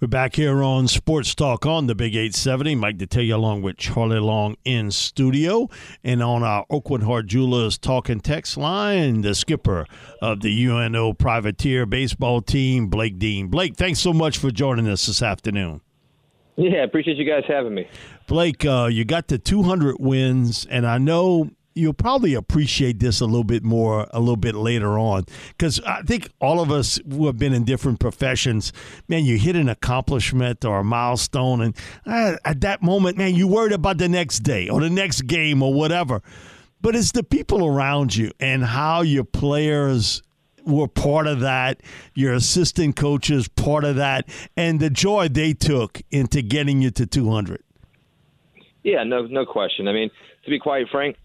We're back here on Sports Talk on the Big 870. Mike Detillier along with Charlie Long in studio. And on our Oakwood Heart Jewelers talking text line, the skipper of the UNO Privateer baseball team, Blake Dean. Blake, thanks so much for joining us this afternoon. Yeah, appreciate you guys having me. Blake, uh, you got the 200 wins, and I know you'll probably appreciate this a little bit more a little bit later on because I think all of us who have been in different professions, man, you hit an accomplishment or a milestone, and uh, at that moment, man, you worried about the next day or the next game or whatever. But it's the people around you and how your players were part of that, your assistant coaches part of that, and the joy they took into getting you to 200. Yeah, no, no question. I mean, to be quite frank,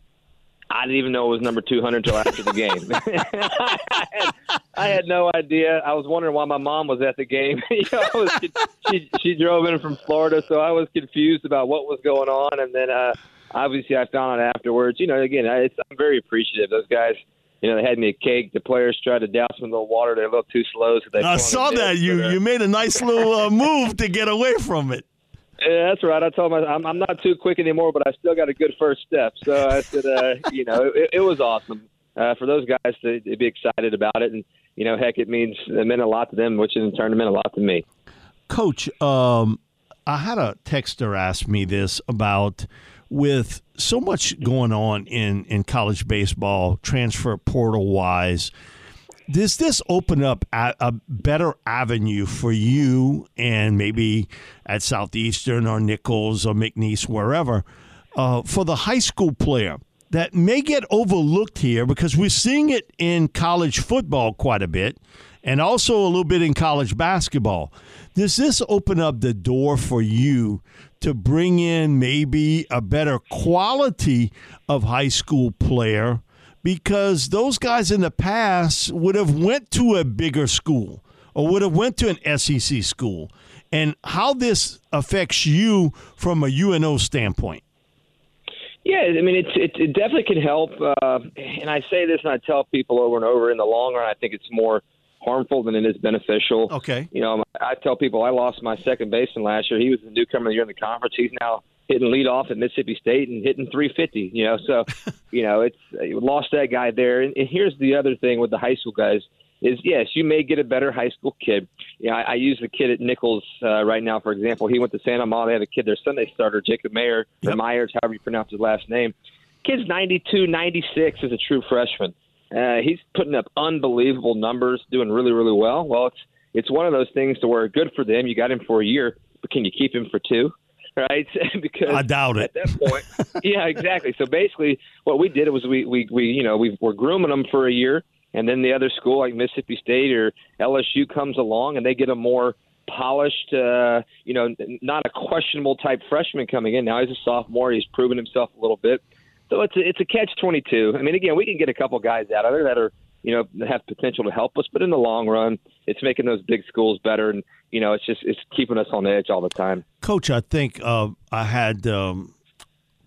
I didn't even know it was number 200 until after the game. I, had, I, had, no idea. I was wondering why my mom was at the game. you know, was, she she drove in from Florida, so I was confused about what was going on. And then uh, obviously I found out afterwards. You know, again, I, it's, I'm very appreciative. Those guys. You know, they had me a cake. The players tried to douse me in a little water. A little too slow, so they. I saw that. You you made a nice little uh, move to get away from it. Yeah, that's right. I told myself I'm, I'm not too quick anymore, but I still got a good first step. So I said, uh, you know, it, it was awesome uh, for those guys to, to be excited about it, and you know, heck, it means it meant a lot to them, which in turn meant a lot to me. Coach, um, I had a texter ask me this about with so much going on in in college baseball, transfer portal wise does this open up a, a, better avenue for you and maybe at Southeastern or Nicholls or McNeese, wherever, uh, for the high school player that may get overlooked here because we're seeing it in college football quite a bit and also a little bit in college basketball. Does this open up the door for you to bring in maybe a better quality of high school player because those guys in the past would have went to a bigger school or would have went to an SEC school and how this affects you from a UNO standpoint. Yeah, I mean, it's, it, it definitely can help. Uh, and I say this and I tell people over and over in the long run, I think it's more harmful than it is beneficial. Okay. You know, I tell people I lost my second baseman last year. He was the newcomer of the year in the conference. He's now hitting lead off at Mississippi State and hitting 350. You know, so you know it's you lost that guy there. And, and here's the other thing with the high school guys is yes, you may get a better high school kid. You know, I, I use the kid at Nicholls uh, right now, for example. He went to Santa Monica. They had a kid, their Sunday starter, Jacob Mayer, yep. or Myers, however you pronounce his last name. Kid's 92, 96 as a true freshman. Uh, he's putting up unbelievable numbers, doing really, really well. Well, it's it's one of those things to where good for them. You got him for a year, but can you keep him for two? Right? because I doubt it. At that point, yeah, exactly. So basically, what we did was we we we you know we were grooming them for a year, and then the other school like Mississippi State or LSU comes along and they get a more polished, uh, you know, not a questionable type freshman coming in. Now he's a sophomore; he's proven himself a little bit. So it's a, it's a catch twenty two. I mean, again, we can get a couple guys out of there that are you know have potential to help us, but in the long run, it's making those big schools better, and you know it's just it's keeping us on edge all the time. Coach, I think uh, I had. Um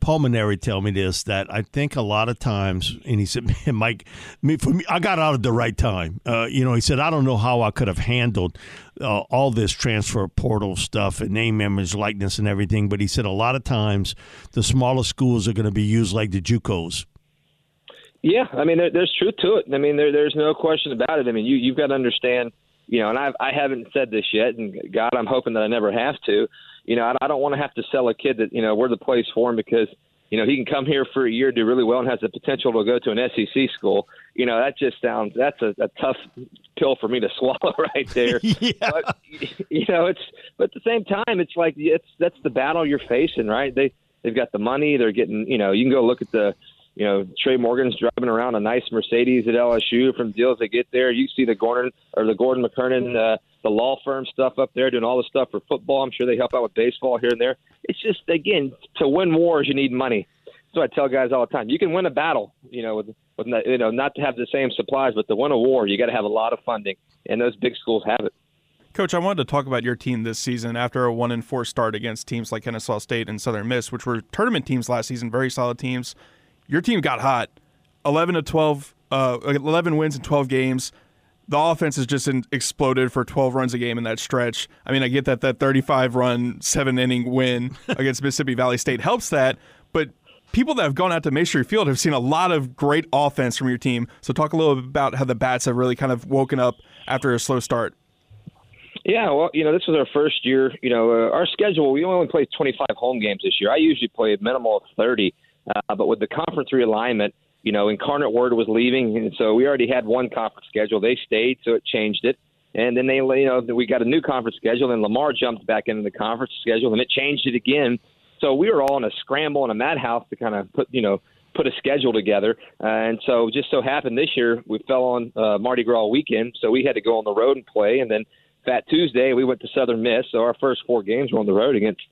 Paul Mainieri tell me this that I think a lot of times, and he said, "Man, Mike, me for me, I got out at the right time." Uh, you know, he said, "I don't know how I could have handled uh, all this transfer portal stuff and name, image, likeness, and everything." But he said a lot of times the smaller schools are going to be used like the JUCOs. Yeah, I mean, there, there's truth to it. I mean, there, there's no question about it. I mean, you you've got to understand, you know, and I've, I haven't said this yet, and God, I'm hoping that I never have to. You know, I, I don't want to have to sell a kid that you know we're the place for him because you know he can come here for a year, do really well, and has the potential to go to an SEC school. You know, that just sounds that's a, a tough pill for me to swallow right there. yeah. But you know, it's but at the same time, it's like it's that's the battle you're facing, right? They they've got the money, they're getting you know, you can go look at the you know, Trey Morgan's driving around a nice Mercedes at LSU from deals they get there. You see the Gordon or the Gordon McKernan uh, the law firm stuff up there, doing all the stuff for football. I'm sure they help out with baseball here and there. It's just again to win wars, you need money. So I tell guys all the time, you can win a battle, you know, with, with not, you know not to have the same supplies, but to win a war, you got to have a lot of funding, and those big schools have it. Coach, I wanted to talk about your team this season after a one and four start against teams like Kennesaw State and Southern Miss, which were tournament teams last season, very solid teams. Your team got hot, eleven to twelve, uh, eleven wins in twelve games. The offense has just exploded for 12 runs a game in that stretch. I mean, I get that that 35 run, seven inning win against Mississippi Valley State helps that, but people that have gone out to Maestri Field have seen a lot of great offense from your team. So, talk a little bit about how the bats have really kind of woken up after a slow start. Yeah, well, you know, this was our first year. You know, uh, our schedule, we only played 25 home games this year. I usually play a minimal of 30, uh, but with the conference realignment, you know, Incarnate Word was leaving, and so we already had one conference schedule. They stayed, so it changed it. And then they, you know, we got a new conference schedule, and Lamar jumped back into the conference schedule, and it changed it again. So we were all in a scramble and a madhouse to kind of put, you know, put a schedule together. Uh, and so just so happened this year we fell on uh, Mardi Gras weekend, so we had to go on the road and play. And then Fat Tuesday we went to Southern Miss, so our first four games were on the road against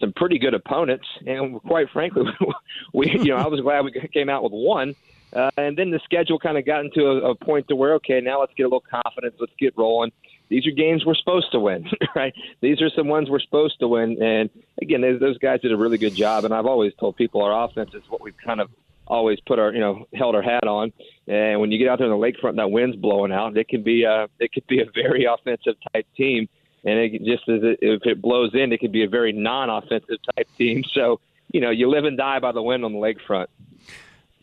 some pretty good opponents. And quite frankly, we, you know, I was glad we came out with one. Uh, and then the schedule kind of got into a, a point to where okay, now let's get a little confidence, let's get rolling these are games we're supposed to win, right? These are some ones we're supposed to win. And again, those guys did a really good job. And I've always told people our offense is what we've kind of always put our, you know, held our hat on. And when you get out there on the lakefront, that wind's blowing out. It can be, a, it could be a very offensive type team. And it just as it, if it blows in, it could be a very non-offensive type team. So, you know, you live and die by the wind on the lakefront.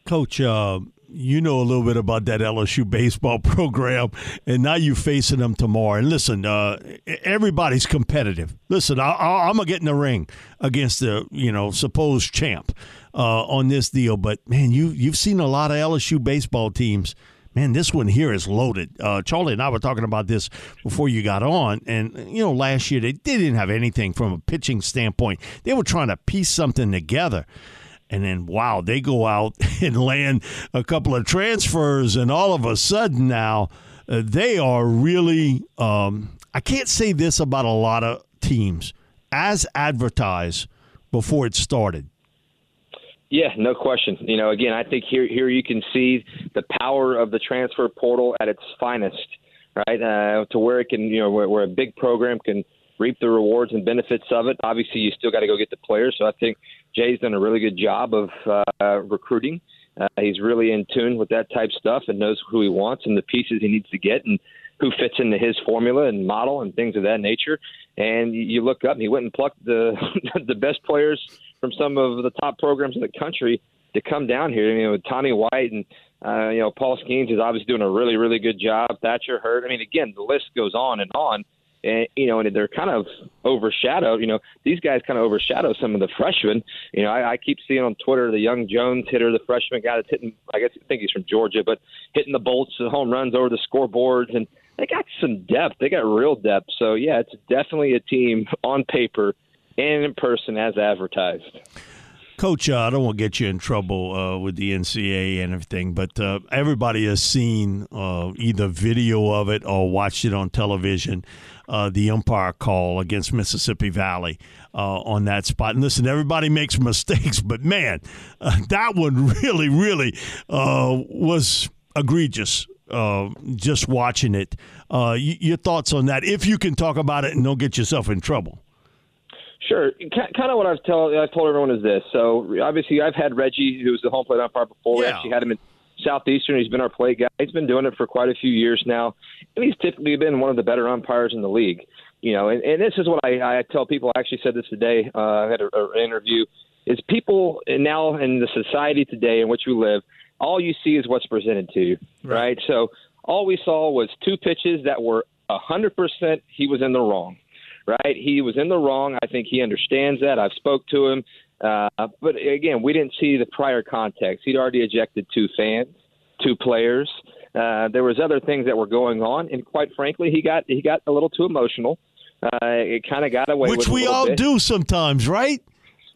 Coach, uh, you know a little bit about that LSU baseball program, and now you're facing them tomorrow. And listen, uh, everybody's competitive. Listen, I, am gonna get in the ring against the you know supposed champ uh, on this deal, but man, you you've seen a lot of LSU baseball teams. Man, this one here is loaded. Uh, Charlie and I were talking about this before you got on, and you know, last year they, they didn't have anything from a pitching standpoint. They were trying to piece something together and then wow, they go out and land a couple of transfers, and all of a sudden now uh, they are really. Um, I can't say this about a lot of teams as advertised before it started. Yeah, no question. You know, again, I think here here you can see the power of the transfer portal at its finest, right? Uh, to where it can, you know, where, where a big program can reap the rewards and benefits of it. Obviously, you still got to go get the players. So I think Jay's done a really good job of uh, recruiting. Uh, he's really in tune with that type stuff and knows who he wants and the pieces he needs to get and who fits into his formula and model and things of that nature. And you look up, and he went and plucked the the best players from some of the top programs in the country to come down here. You know, Tommy White and uh, you know Paul Skenes is obviously doing a really really good job. Thatcher Hurd. I mean, again, the list goes on and on and you know, and they're kind of overshadowed. You know, these guys kind of overshadow some of the freshmen. You know, I, I keep seeing on Twitter the young Jones hitter, the freshman guy that's hitting. I guess I think he's from Georgia, but hitting the bolts, the home runs over the scoreboards, and they got some depth. They got real depth. So yeah, it's definitely a team on paper in person as advertised. Coach, uh, I don't want to get you in trouble uh, with the NCAA and everything, but uh, everybody has seen uh, either video of it or watched it on television. Uh, the umpire call against Mississippi Valley uh, on that spot. And listen, everybody makes mistakes, but man, that one really, really was egregious. just watching it, your thoughts on that? If you can talk about it and don't get yourself in trouble. Sure. Kind of what I've told I've told everyone is this. So obviously, I've had Reggie, who was the home plate umpire before. Yeah. We actually had him in Southeastern. He's been our play guy. He's been doing it for quite a few years now, and he's typically been one of the better umpires in the league. You know, and, and this is what I, I tell people. I actually said this today. Uh, I had an interview. Is people now in the society today in which we live, all you see is what's presented to you, right? right? So all we saw was two pitches that were a hundred percent he was in the wrong right? He was in the wrong. I think he understands that. I've spoke to him. Uh, but again, we didn't see the prior context. He'd already ejected two fans, two players. Uh, there was other things that were going on, and quite frankly, he got he got a little too emotional. Uh, it kind of got away, which we all bit. do sometimes, right?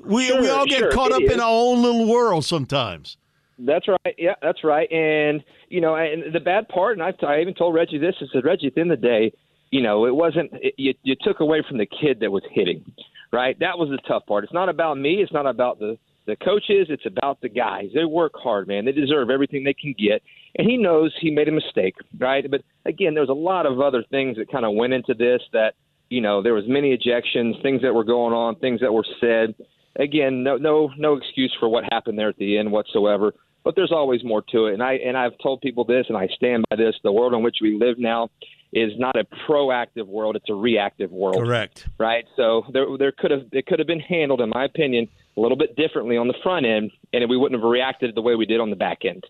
We sure, we all get sure, caught up is. in our own little world sometimes. That's right. Yeah, that's right. And you know, and the bad part, and I, I even told Reggie this. I said, Reggie, at the end of the day, you know, it wasn't it, you, you took away from the kid that was hitting, right? That was the tough part. It's not about me. It's not about the the coaches. It's about the guys. They work hard, man. They deserve everything they can get. And he knows he made a mistake, right? But again, there's a lot of other things that kind of went into this. That you know, there was many ejections, things that were going on, things that were said. Again, no no no excuse for what happened there at the end whatsoever but there's always more to it. And I and I've told people this, and I stand by this: the world in which we live now is not a proactive world; it's a reactive world. Correct. Right. So there there could have it could have been handled, in my opinion, a little bit differently on the front end, and we wouldn't have reacted the way we did on the back end.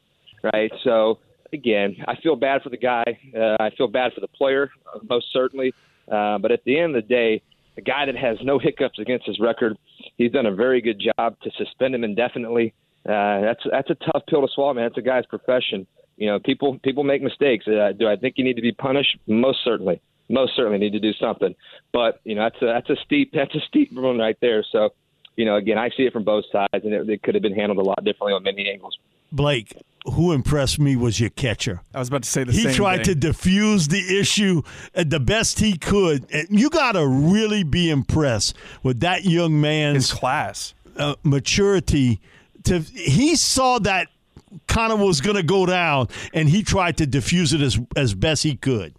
Right. So again, I feel bad for the guy. Uh, I feel bad for the player, most certainly. Uh, but at the end of the day, a guy that has no hiccups against his record, he's done a very good job to suspend him indefinitely uh, that's that's a tough pill to swallow, man. It's a guy's profession. You know, people people make mistakes. Uh, do I think you need to be punished? Most certainly, most certainly need to do something. But you know, that's a that's a steep that's a steep one right there. So, you know, again, I see it from both sides, and it, it could have been handled a lot differently on many angles. Blake, who impressed me was your catcher. I was about to say the he same. He tried thing. to diffuse the issue the best he could. And you got to really be impressed with that young man's His class, uh, maturity to he saw that kind of was going to go down, and he tried to diffuse it as as best he could.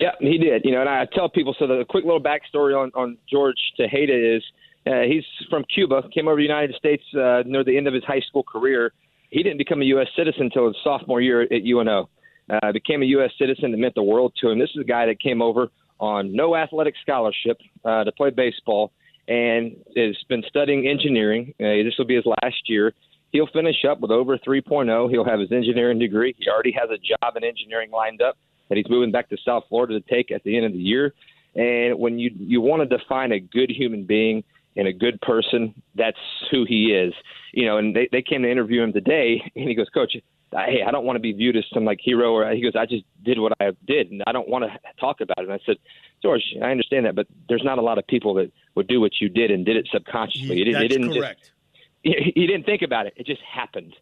Yeah, he did. You know, and I tell people so. The quick little backstory on on George Tejeda is uh, he's from Cuba, came over to the United States uh, near the end of his high school career. He didn't become a U.S. citizen until his sophomore year at UNO. Uh, became a U.S. citizen that meant the world to him. This is a guy that came over on no athletic scholarship uh, to play baseball and has been studying engineering. Uh, this will be his last year. He'll finish up with over 3.0. He'll have his engineering degree. He already has a job in engineering lined up that he's moving back to South Florida to take at the end of the year. And when you you want to define a good human being and a good person, that's who he is. You know, and they, they came to interview him today, and he goes, Coach, hey, I don't want to be viewed as some like hero, or he goes, I just did what I did, and I don't want to talk about it. And I said, George, I understand that, but there's not a lot of people that would do what you did and did it subconsciously. It, that's it didn't correct. Just, he, didn't think about it. It just happened,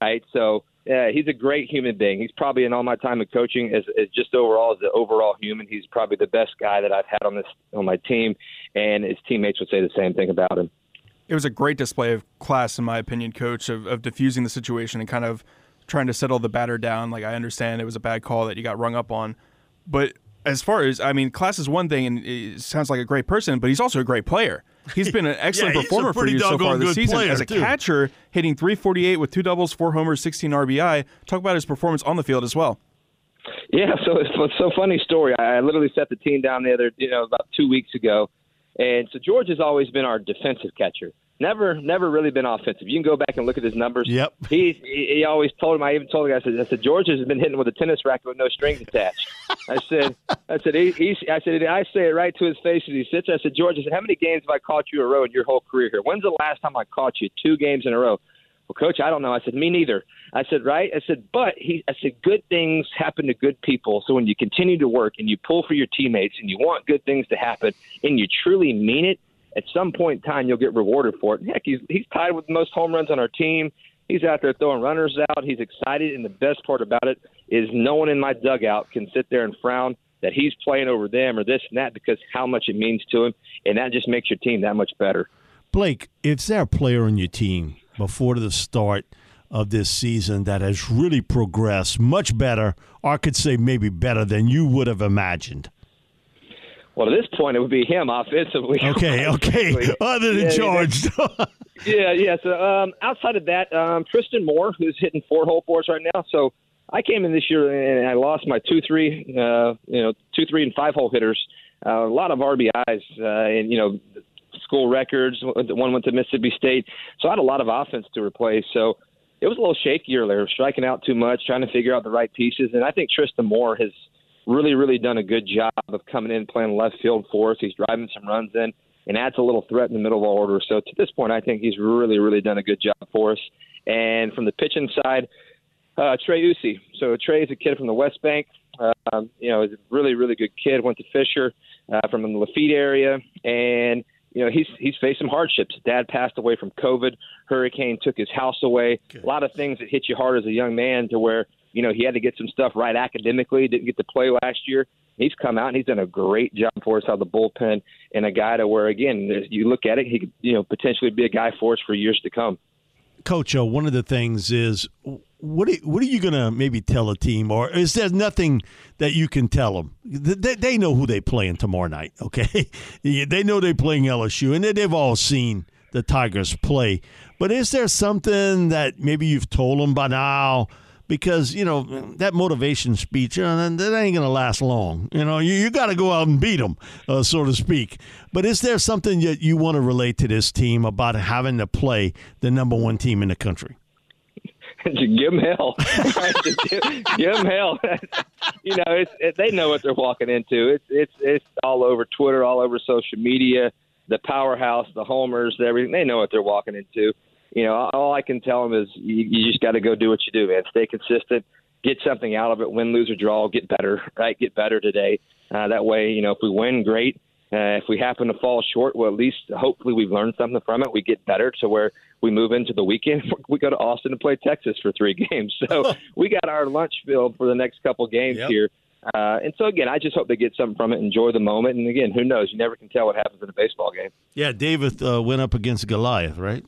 right? So uh, he's a great human being. He's probably in all my time of coaching as, as just overall as the overall human. He's probably the best guy that I've had on this on my team, and his teammates would say the same thing about him. It was a great display of class, in my opinion, coach, of, of diffusing the situation and kind of trying to settle the batter down. Like I understand it was a bad call that you got rung up on, but as far as I mean, class is one thing, and it sounds like a great person, but he's also a great player. He's been an excellent yeah, performer for you so far this season. As a too. catcher, hitting 348 with two doubles, four homers, 16 RBI. Talk about his performance on the field as well. Yeah, so it's, it's so funny story. I literally set the team down the other, you know, about two weeks ago, and so George has always been our defensive catcher. Never, never really been offensive. You can go back and look at his numbers. Yep. He he, he always told him. I even told the guy. I said, I said George has been hitting with a tennis racket with no strings attached. I said, I said, he, he, I said, I say it right to his face as he sits. I said, George, I said, how many games have I caught you in a row in your whole career here? When's the last time I caught you two games in a row? Well, coach, I don't know. I said, me neither. I said, right? I said, but he, I said, good things happen to good people. So when you continue to work and you pull for your teammates and you want good things to happen and you truly mean it, at some point in time you'll get rewarded for it. Heck, he's he's tied with the most home runs on our team. He's out there throwing runners out. He's excited, and the best part about it is no one in my dugout can sit there and frown that he's playing over them or this and that because how much it means to him, and that just makes your team that much better. Blake, is there a player on your team before the start of this season that has really progressed much better, or I could say maybe better than you would have imagined? Well, at this point, it would be him offensively. Okay, okay. Other than Yeah, George. yeah, yeah. So um, outside of that, um, Tristan Moore, who's hitting four hole for us right now. So I came in this year and I lost my two, three, uh, you know, two, three, and five hole hitters. Uh, a lot of RBIs, uh, and you know, school records. One went to Mississippi State, so I had a lot of offense to replace. So it was a little shaky earlier, striking out too much, trying to figure out the right pieces. And I think Tristan Moore has really, really done a good job of coming in playing left field for us. He's driving some runs in and adds a little threat in the middle of our order. So to this point, I think he's really, really done a good job for us. And from the pitching side, uh, Trey Usi. So Trey is a kid from the West Bank. Um, you know, he's a really, really good kid. Went to Fisher uh, from the Lafitte area, and you know he's he's faced some hardships. Dad passed away from COVID. Hurricane took his house away. A lot of things that hit you hard as a young man, to where you know, he had to get some stuff right academically. Didn't get to play last year. He's come out and he's done a great job for us out of the bullpen, and a guy to where again, you look at it, he could you know potentially be a guy for us for years to come. Coach, uh, one of the things is what are, what are you going to maybe tell a team, or is there nothing that you can tell them? They, they know who they're playing tomorrow night, okay? they know they're playing LSU, and they've all seen the Tigers play. But is there something that maybe you've told them by now? Because you know that motivation speech, you know, that ain't gonna last long. You know, you, you got to go out and beat them, uh, so to speak. But is there something that you want to relate to this team about having to play the number one team in the country? give them hell. give, give them hell. you know, it's it, they know what they're walking into. It's it's it's all over Twitter, all over social media. The powerhouse, the homers, everything. They know what they're walking into. You know, all I can tell them is you, you just got to go do what you do, man. Stay consistent, get something out of it. Win, lose or draw, get better. Right, get better today. Uh, that way, you know, if we win, great. Uh, if we happen to fall short, well, at least hopefully we've learned something from it. We get better to where we move into the weekend. We go to Austin to play Texas for three games. So we got our lunch filled for the next couple games yep. here. Uh, and so again, I just hope they get something from it, enjoy the moment. And again, who knows? You never can tell what happens in a baseball game. Yeah, David uh, went up against Goliath, right?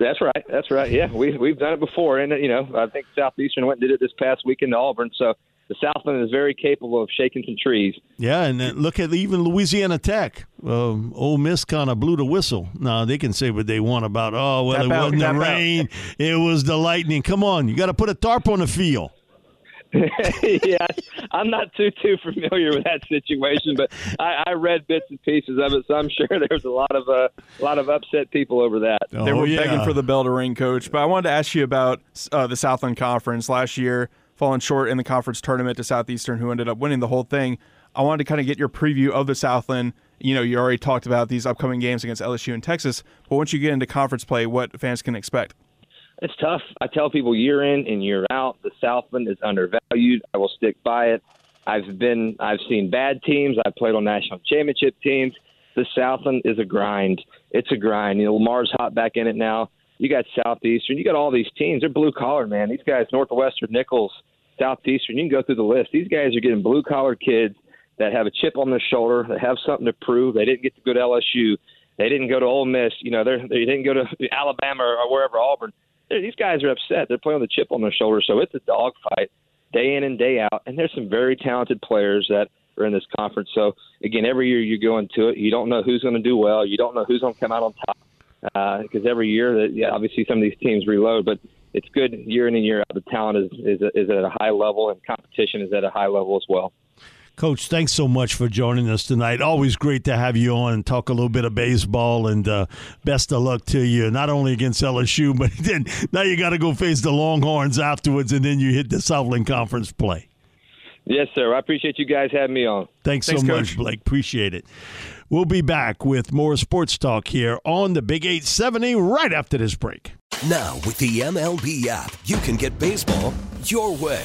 That's right. That's right. Yeah, we we've done it before, and you know, I think Southeastern went and did it this past weekend to Auburn. So the Southland is very capable of shaking some trees. Yeah, and look at even Louisiana Tech. Um, Ole Miss kind of blew the whistle. Now they can say what they want about. Oh well, tap it wasn't the rain; out. it was the lightning. Come on, you got to put a tarp on the field. yeah, I'm not too too familiar with that situation, but I, I read bits and pieces of it, so I'm sure there's a lot of uh, a lot of upset people over that. Oh, they were yeah. begging for the bell to ring, coach. But I wanted to ask you about uh, the Southland Conference last year falling short in the conference tournament to Southeastern, who ended up winning the whole thing. I wanted to kind of get your preview of the Southland. You know, you already talked about these upcoming games against LSU and Texas, but once you get into conference play, what fans can expect? It's tough. I tell people year in and year out, the Southland is undervalued. I will stick by it. I've been, I've seen bad teams. I played on national championship teams. The Southland is a grind. It's a grind. You know, Lamar's hot back in it now. You got Southeastern. You got all these teams. They're blue collar, man. These guys, Northwestern, Nicholls, Southeastern. You can go through the list. These guys are getting blue collar kids that have a chip on their shoulder, that have something to prove. They didn't get to go to LSU. They didn't go to Ole Miss. You know, they're, they didn't go to Alabama or, or wherever Auburn. These guys are upset. They're playing with a chip on their shoulder, so it's a dogfight day in and day out. And there's some very talented players that are in this conference. So again, every year you go into it, you don't know who's going to do well. You don't know who's going to come out on top because uh, every year that yeah, obviously some of these teams reload, but it's good year in and year out. The talent is, is is at a high level, and competition is at a high level as well. Coach, thanks so much for joining us tonight. Always great to have you on and talk a little bit of baseball. And uh, best of luck to you, not only against LSU, but then now you got to go face the Longhorns afterwards, and then you hit the Southland Conference play. Yes, sir. I appreciate you guys having me on. Thanks, Thanks so Coach. much, Blake. Appreciate it. We'll be back with more sports talk here on the Big 870 right after this break. Now, with the MLB app, you can get baseball your way.